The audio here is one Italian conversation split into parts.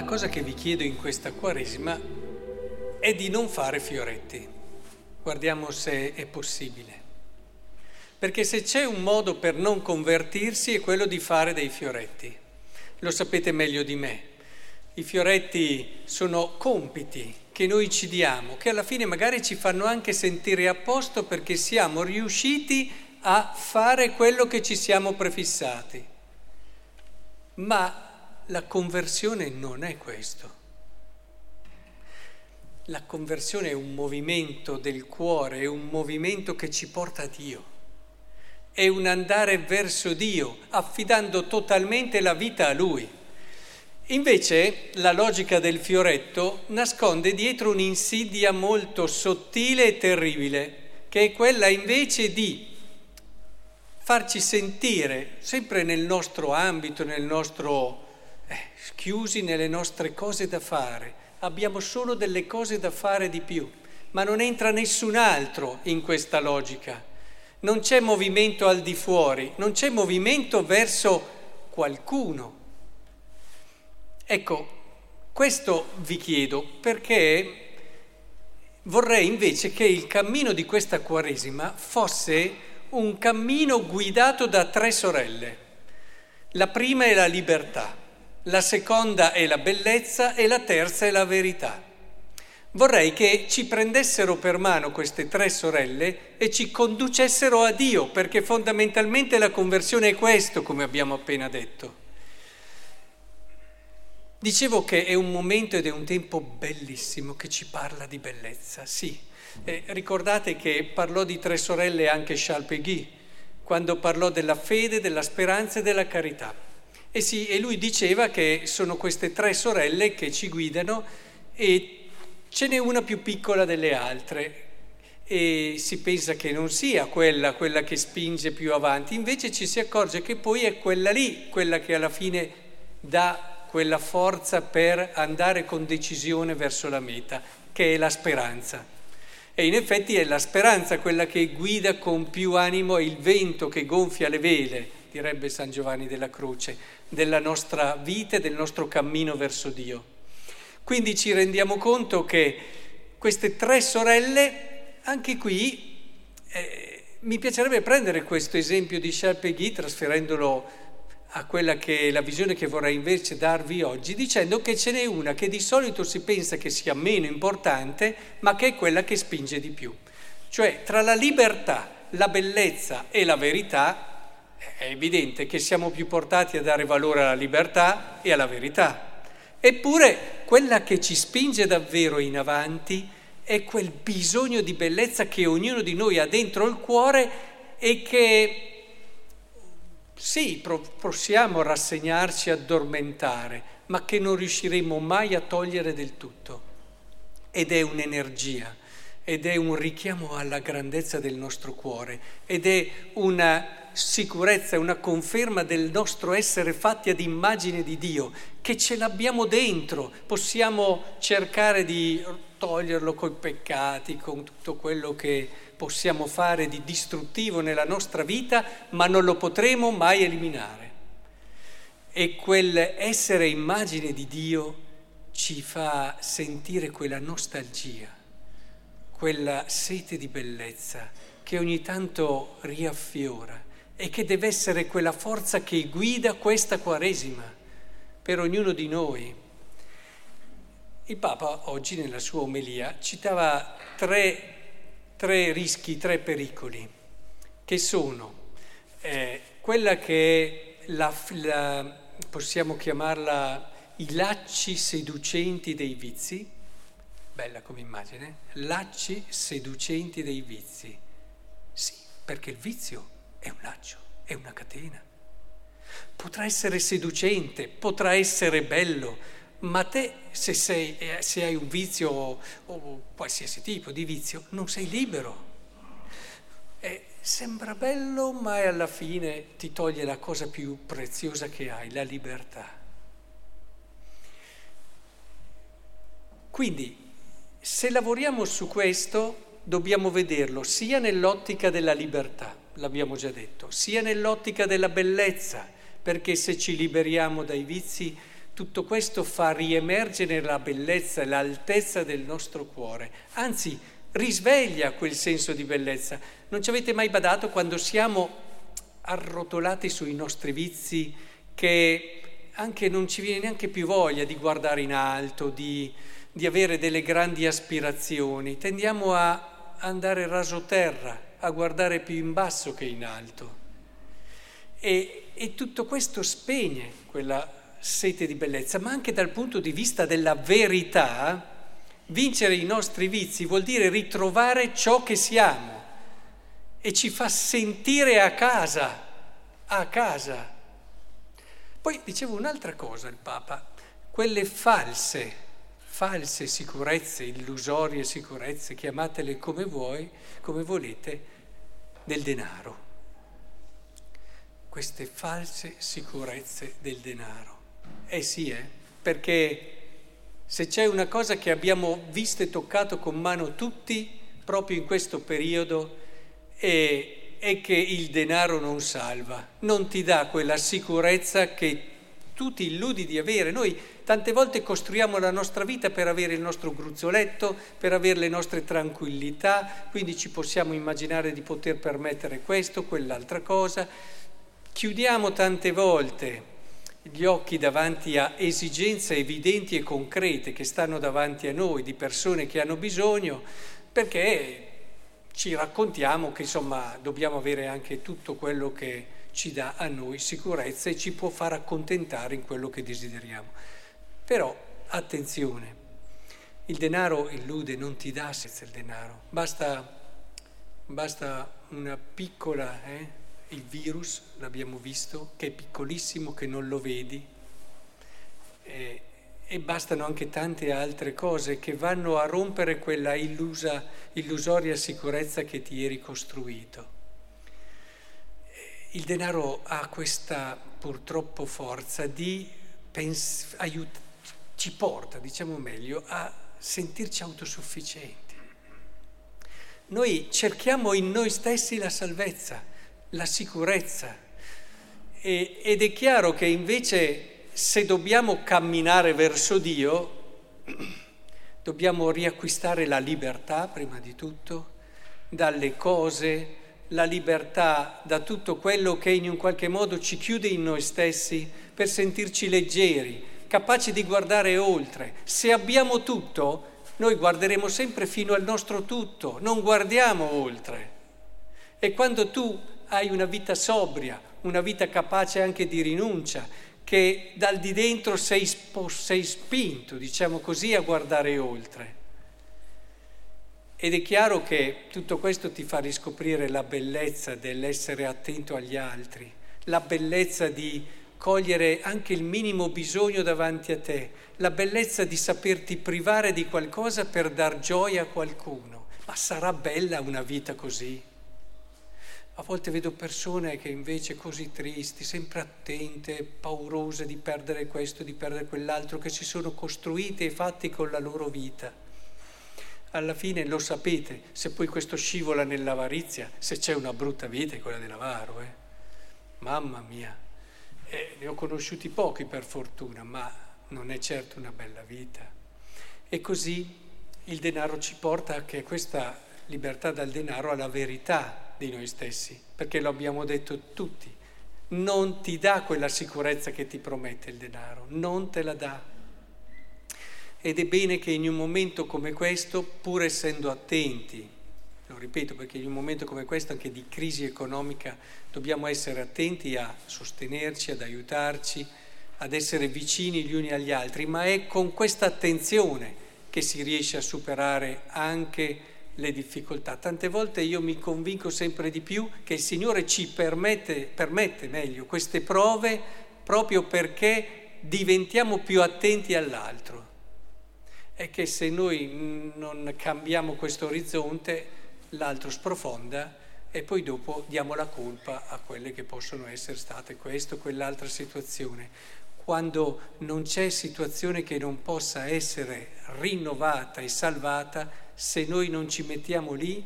La cosa che vi chiedo in questa Quaresima è di non fare fioretti. Guardiamo se è possibile. Perché se c'è un modo per non convertirsi è quello di fare dei fioretti. Lo sapete meglio di me. I fioretti sono compiti che noi ci diamo, che alla fine magari ci fanno anche sentire a posto perché siamo riusciti a fare quello che ci siamo prefissati. Ma la conversione non è questo. La conversione è un movimento del cuore, è un movimento che ci porta a Dio. È un andare verso Dio, affidando totalmente la vita a Lui. Invece la logica del fioretto nasconde dietro un'insidia molto sottile e terribile, che è quella invece di farci sentire, sempre nel nostro ambito, nel nostro chiusi nelle nostre cose da fare, abbiamo solo delle cose da fare di più, ma non entra nessun altro in questa logica. Non c'è movimento al di fuori, non c'è movimento verso qualcuno. Ecco, questo vi chiedo perché vorrei invece che il cammino di questa Quaresima fosse un cammino guidato da tre sorelle. La prima è la libertà la seconda è la bellezza e la terza è la verità. Vorrei che ci prendessero per mano queste tre sorelle e ci conducessero a Dio, perché fondamentalmente la conversione è questo, come abbiamo appena detto. Dicevo che è un momento ed è un tempo bellissimo che ci parla di bellezza, sì. Eh, ricordate che parlò di tre sorelle anche Charles Péguy, quando parlò della fede, della speranza e della carità. E, sì, e lui diceva che sono queste tre sorelle che ci guidano e ce n'è una più piccola delle altre. E si pensa che non sia quella, quella che spinge più avanti, invece ci si accorge che poi è quella lì, quella che alla fine dà quella forza per andare con decisione verso la meta, che è la speranza. E in effetti è la speranza quella che guida con più animo il vento che gonfia le vele direbbe San Giovanni della Croce, della nostra vita e del nostro cammino verso Dio. Quindi ci rendiamo conto che queste tre sorelle, anche qui, eh, mi piacerebbe prendere questo esempio di Charles trasferendolo a quella che è la visione che vorrei invece darvi oggi, dicendo che ce n'è una che di solito si pensa che sia meno importante, ma che è quella che spinge di più. Cioè tra la libertà, la bellezza e la verità è evidente che siamo più portati a dare valore alla libertà e alla verità. Eppure quella che ci spinge davvero in avanti è quel bisogno di bellezza che ognuno di noi ha dentro il cuore e che sì, possiamo rassegnarci, addormentare, ma che non riusciremo mai a togliere del tutto. Ed è un'energia, ed è un richiamo alla grandezza del nostro cuore, ed è una sicurezza, una conferma del nostro essere fatti ad immagine di Dio, che ce l'abbiamo dentro, possiamo cercare di toglierlo coi peccati, con tutto quello che possiamo fare di distruttivo nella nostra vita, ma non lo potremo mai eliminare. E quel essere immagine di Dio ci fa sentire quella nostalgia, quella sete di bellezza che ogni tanto riaffiora e che deve essere quella forza che guida questa Quaresima per ognuno di noi. Il Papa oggi nella sua omelia citava tre, tre rischi, tre pericoli, che sono eh, quella che è la, la, possiamo chiamarla i lacci seducenti dei vizi, bella come immagine, lacci seducenti dei vizi. Sì, perché il vizio è un laccio, è una catena. Potrà essere seducente, potrà essere bello, ma te se, sei, eh, se hai un vizio o, o, qualsiasi tipo di vizio, non sei libero. E sembra bello, ma alla fine ti toglie la cosa più preziosa che hai, la libertà. Quindi, se lavoriamo su questo, dobbiamo vederlo sia nell'ottica della libertà, l'abbiamo già detto, sia nell'ottica della bellezza, perché se ci liberiamo dai vizi tutto questo fa riemergere la bellezza e l'altezza del nostro cuore, anzi risveglia quel senso di bellezza. Non ci avete mai badato quando siamo arrotolati sui nostri vizi che anche non ci viene neanche più voglia di guardare in alto, di, di avere delle grandi aspirazioni, tendiamo a andare raso terra, a guardare più in basso che in alto. E, e tutto questo spegne quella sete di bellezza, ma anche dal punto di vista della verità, vincere i nostri vizi vuol dire ritrovare ciò che siamo e ci fa sentire a casa, a casa. Poi dicevo un'altra cosa il Papa, quelle false, false sicurezze, illusorie sicurezze, chiamatele come vuoi, come volete, del denaro. Queste false sicurezze del denaro. Eh sì, eh, perché se c'è una cosa che abbiamo visto e toccato con mano tutti proprio in questo periodo è è che il denaro non salva, non ti dà quella sicurezza che tu ti illudi di avere. Noi tante volte costruiamo la nostra vita per avere il nostro gruzzoletto, per avere le nostre tranquillità, quindi ci possiamo immaginare di poter permettere questo, quell'altra cosa. Chiudiamo tante volte gli occhi davanti a esigenze evidenti e concrete che stanno davanti a noi, di persone che hanno bisogno, perché ci raccontiamo che insomma dobbiamo avere anche tutto quello che ci dà a noi sicurezza e ci può far accontentare in quello che desideriamo. Però attenzione, il denaro illude, non ti dà senza il denaro, basta, basta una piccola, eh, il virus, l'abbiamo visto, che è piccolissimo, che non lo vedi. Eh, e bastano anche tante altre cose che vanno a rompere quella illusa, illusoria sicurezza che ti eri costruito. Il denaro ha questa purtroppo forza di pens- aiut- ci porta, diciamo meglio, a sentirci autosufficienti. Noi cerchiamo in noi stessi la salvezza, la sicurezza e, ed è chiaro che invece se dobbiamo camminare verso Dio, dobbiamo riacquistare la libertà prima di tutto, dalle cose, la libertà da tutto quello che in un qualche modo ci chiude in noi stessi per sentirci leggeri, capaci di guardare oltre. Se abbiamo tutto, noi guarderemo sempre fino al nostro tutto, non guardiamo oltre. E quando tu hai una vita sobria, una vita capace anche di rinuncia, che dal di dentro sei, sei spinto, diciamo così, a guardare oltre. Ed è chiaro che tutto questo ti fa riscoprire la bellezza dell'essere attento agli altri, la bellezza di cogliere anche il minimo bisogno davanti a te, la bellezza di saperti privare di qualcosa per dar gioia a qualcuno. Ma sarà bella una vita così? A volte vedo persone che invece così tristi, sempre attente, paurose di perdere questo, di perdere quell'altro, che si sono costruite e fatti con la loro vita. Alla fine lo sapete, se poi questo scivola nell'avarizia, se c'è una brutta vita è quella dell'avaro. Eh? Mamma mia, eh, ne ho conosciuti pochi per fortuna, ma non è certo una bella vita. E così il denaro ci porta anche questa libertà dal denaro alla verità di noi stessi, perché lo abbiamo detto tutti. Non ti dà quella sicurezza che ti promette il denaro, non te la dà. Ed è bene che in un momento come questo, pur essendo attenti, lo ripeto perché in un momento come questo, anche di crisi economica, dobbiamo essere attenti a sostenerci, ad aiutarci, ad essere vicini gli uni agli altri, ma è con questa attenzione che si riesce a superare anche le difficoltà. Tante volte io mi convinco sempre di più che il Signore ci permette, permette meglio queste prove proprio perché diventiamo più attenti all'altro. È che se noi non cambiamo questo orizzonte, l'altro sprofonda e poi dopo diamo la colpa a quelle che possono essere state questa o quell'altra situazione. Quando non c'è situazione che non possa essere rinnovata e salvata, se noi non ci mettiamo lì,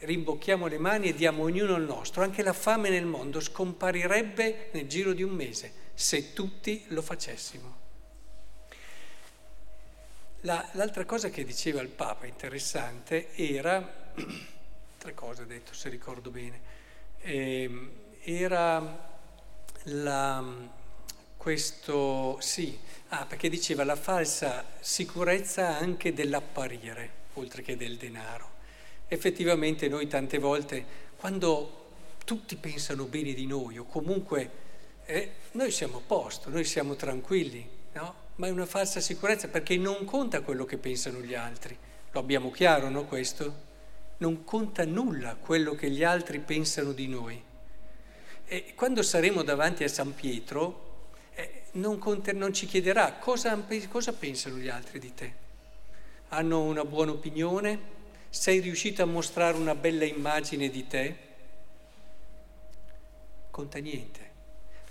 rimbocchiamo le mani e diamo ognuno il nostro. Anche la fame nel mondo scomparirebbe nel giro di un mese se tutti lo facessimo. La, l'altra cosa che diceva il Papa, interessante, era, tre cose ha detto se ricordo bene, eh, era la, questo, sì, ah, perché diceva la falsa sicurezza anche dell'apparire, oltre che del denaro. Effettivamente noi tante volte, quando tutti pensano bene di noi o comunque eh, noi siamo a posto, noi siamo tranquilli, no? Ma è una falsa sicurezza perché non conta quello che pensano gli altri. Lo abbiamo chiaro, no, questo? Non conta nulla quello che gli altri pensano di noi. E quando saremo davanti a San Pietro, eh, non, conta, non, ci chiederà cosa, cosa pensano gli altri di te. Hanno una buona opinione? Sei riuscito a mostrare una bella immagine di te? Conta niente.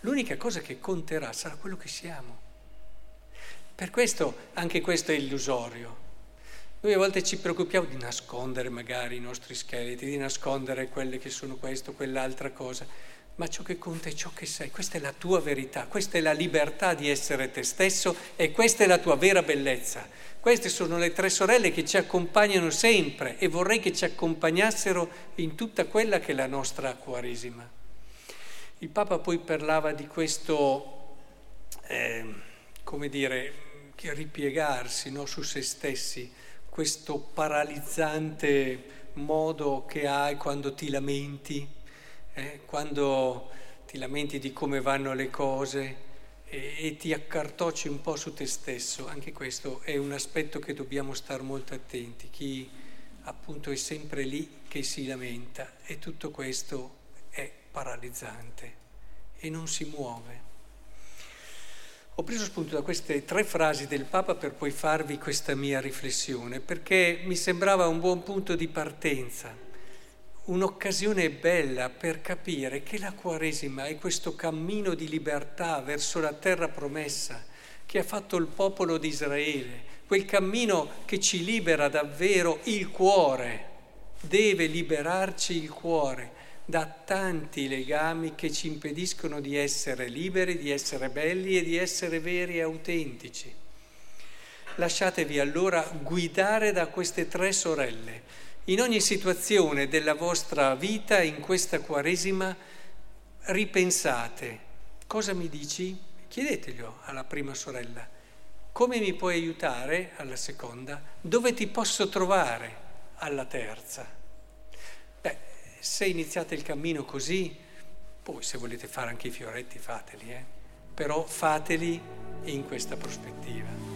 L'unica cosa che conterà sarà quello che siamo. Per questo anche questo è illusorio. Noi a volte ci preoccupiamo di nascondere magari i nostri scheletri, di nascondere quelle che sono questo, quell'altra cosa, ma ciò che conta è ciò che sei, questa è la tua verità, questa è la libertà di essere te stesso e questa è la tua vera bellezza. Queste sono le tre sorelle che ci accompagnano sempre e vorrei che ci accompagnassero in tutta quella che è la nostra Quaresima. Il Papa poi parlava di questo, eh, come dire, ripiegarsi no, su se stessi, questo paralizzante modo che hai quando ti lamenti, eh, quando ti lamenti di come vanno le cose e, e ti accartocci un po' su te stesso. Anche questo è un aspetto che dobbiamo stare molto attenti. Chi appunto è sempre lì che si lamenta e tutto questo è paralizzante e non si muove. Ho preso spunto da queste tre frasi del Papa per poi farvi questa mia riflessione, perché mi sembrava un buon punto di partenza, un'occasione bella per capire che la Quaresima è questo cammino di libertà verso la terra promessa che ha fatto il popolo di Israele, quel cammino che ci libera davvero il cuore, deve liberarci il cuore da tanti legami che ci impediscono di essere liberi, di essere belli e di essere veri e autentici. Lasciatevi allora guidare da queste tre sorelle. In ogni situazione della vostra vita, in questa Quaresima, ripensate. Cosa mi dici? Chiedeteglielo alla prima sorella. Come mi puoi aiutare alla seconda? Dove ti posso trovare alla terza? Se iniziate il cammino così, poi se volete fare anche i fioretti fateli, eh? però fateli in questa prospettiva.